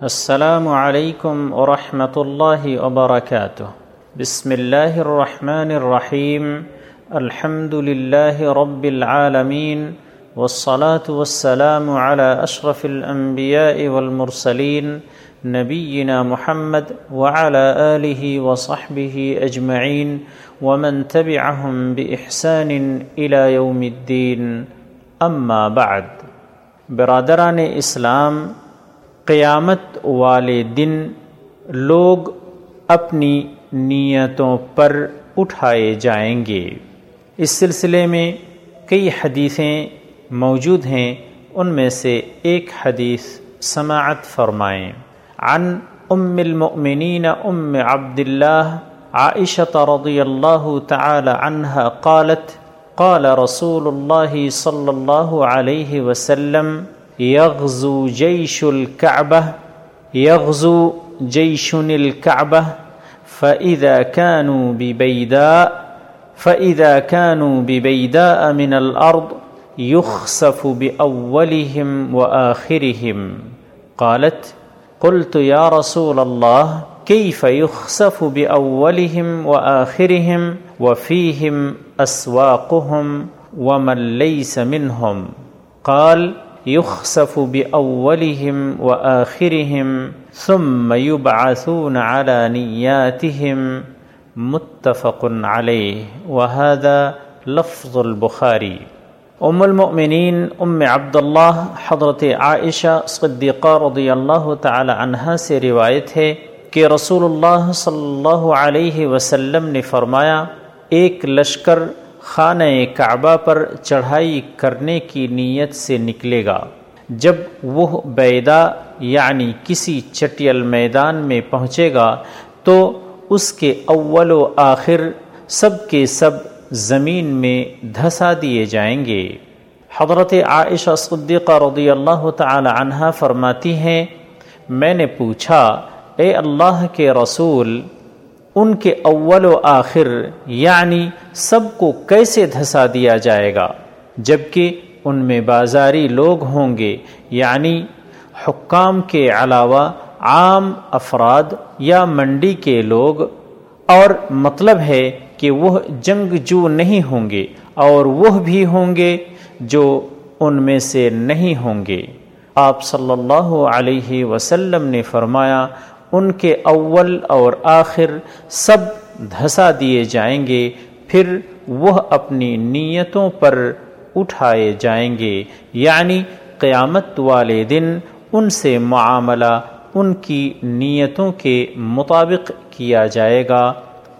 السلام علیکم ورحمۃ اللہ وبرکاتہ۔ بسم اللہ الرحمن الرحیم۔ الحمد للہ رب العالمین۔ والصلاة والسلام على اشرف الانبیاء والمرسلین۔ نبینا محمد وعلى آلہ وصحبہ اجمعین۔ ومن تبعهم بإحسان الى یوم الدین۔ اما بعد۔ برادران اسلام قیامت والے دن لوگ اپنی نیتوں پر اٹھائے جائیں گے۔ اس سلسلے میں کئی حدیثیں موجود ہیں، ان میں سے ایک حدیث سماعت فرمائیں۔ عن ام المؤمنین ام عبد اللہ عائشة رضی اللہ تعالی عنہ قالت، قال رسول اللہ صلی اللہ علیہ وسلم يغزو جيش الكعبة يغزو جيش الكعبة فإذا كانوا ببيداء فإذا كانوا ببيداء من الأرض يخسف بأولهم وآخرهم۔ قالت، قلت يا رسول الله كيف يخسف بأولهم وآخرهم وفيهم أسواقهم ومن ليس منهم؟ قال يخسف بأولهم وآخرهم ثم يبعثون على نياتهم متفق عليه. وهذا لفظ البخاري. ام المؤمنین ام عبداللہ حضرت عائشہ صدیقہ رضی اللہ تعالی عنہ سے روایت ہے کہ رسول اللہ صلی اللہ علیہ وسلم نے فرمایا، ایک لشکر خانہ کعبہ پر چڑھائی کرنے کی نیت سے نکلے گا۔ جب وہ بیدا یعنی کسی چٹیل میدان میں پہنچے گا تو اس کے اول و آخر سب کے سب زمین میں دھسا دیے جائیں گے۔ حضرت عائشہ صدیقہ رضی اللہ تعالی عنہ فرماتی ہیں، میں نے پوچھا، اے اللہ کے رسول ان کے اول و آخر یعنی سب کو کیسے دھسا دیا جائے گا؟ جبکہ ان میں بازاری لوگ ہوں گے یعنی حکام کے علاوہ عام افراد یا منڈی کے لوگ۔ اور مطلب ہے کہ وہ جنگ جو نہیں ہوں گے، اور وہ بھی ہوں گے جو ان میں سے نہیں ہوں گے۔ آپ صلی اللہ علیہ وسلم نے فرمایا ان کے اول اور آخر سب دھسا دیے جائیں گے، پھر وہ اپنی نیتوں پر اٹھائے جائیں گے۔ یعنی قیامت والے دن ان سے معاملہ ان کی نیتوں کے مطابق کیا جائے گا۔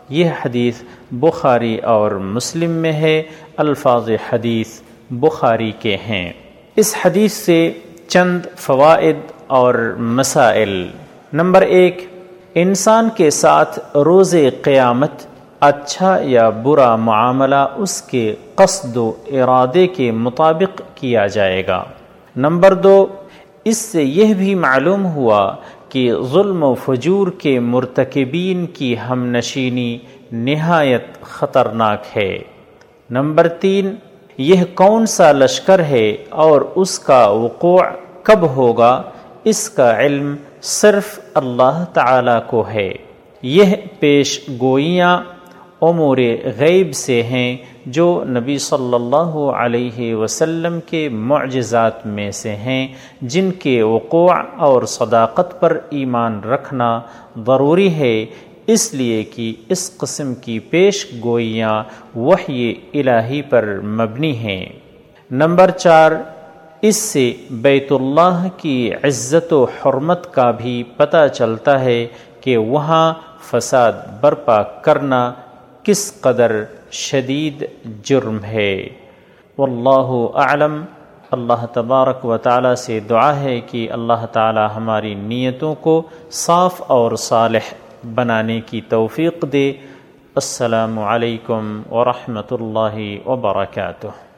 یہ حدیث بخاری اور مسلم میں ہے، الفاظ حدیث بخاری کے ہیں۔ اس حدیث سے چند فوائد اور مسائل۔ نمبر ایک، انسان کے ساتھ روز قیامت اچھا یا برا معاملہ اس کے قصد و ارادے کے مطابق کیا جائے گا۔ نمبر دو، اس سے یہ بھی معلوم ہوا کہ ظلم و فجور کے مرتکبین کی ہم نشینی نہایت خطرناک ہے۔ نمبر تین، یہ کون سا لشکر ہے اور اس کا وقوع کب ہوگا، اس کا علم صرف اللہ تعالی کو ہے۔ یہ پیش گوئیاں امور غیب سے ہیں جو نبی صلی اللہ علیہ وسلم کے معجزات میں سے ہیں، جن کے وقوع اور صداقت پر ایمان رکھنا ضروری ہے۔ اس لیے کہ اس قسم کی پیش گوئیاں وحی الہی پر مبنی ہیں۔ نمبر چار اس سے بیت اللہ کی عزت و حرمت کا بھی پتہ چلتا ہے کہ وہاں فساد برپا کرنا کس قدر شدید جرم ہے۔ واللہ اعلم۔ اللہ تبارک و تعالی سے دعا ہے کہ اللہ تعالی ہماری نیتوں کو صاف اور صالح بنانے کی توفیق دے۔ السلام علیکم ورحمۃ اللہ وبرکاتہ۔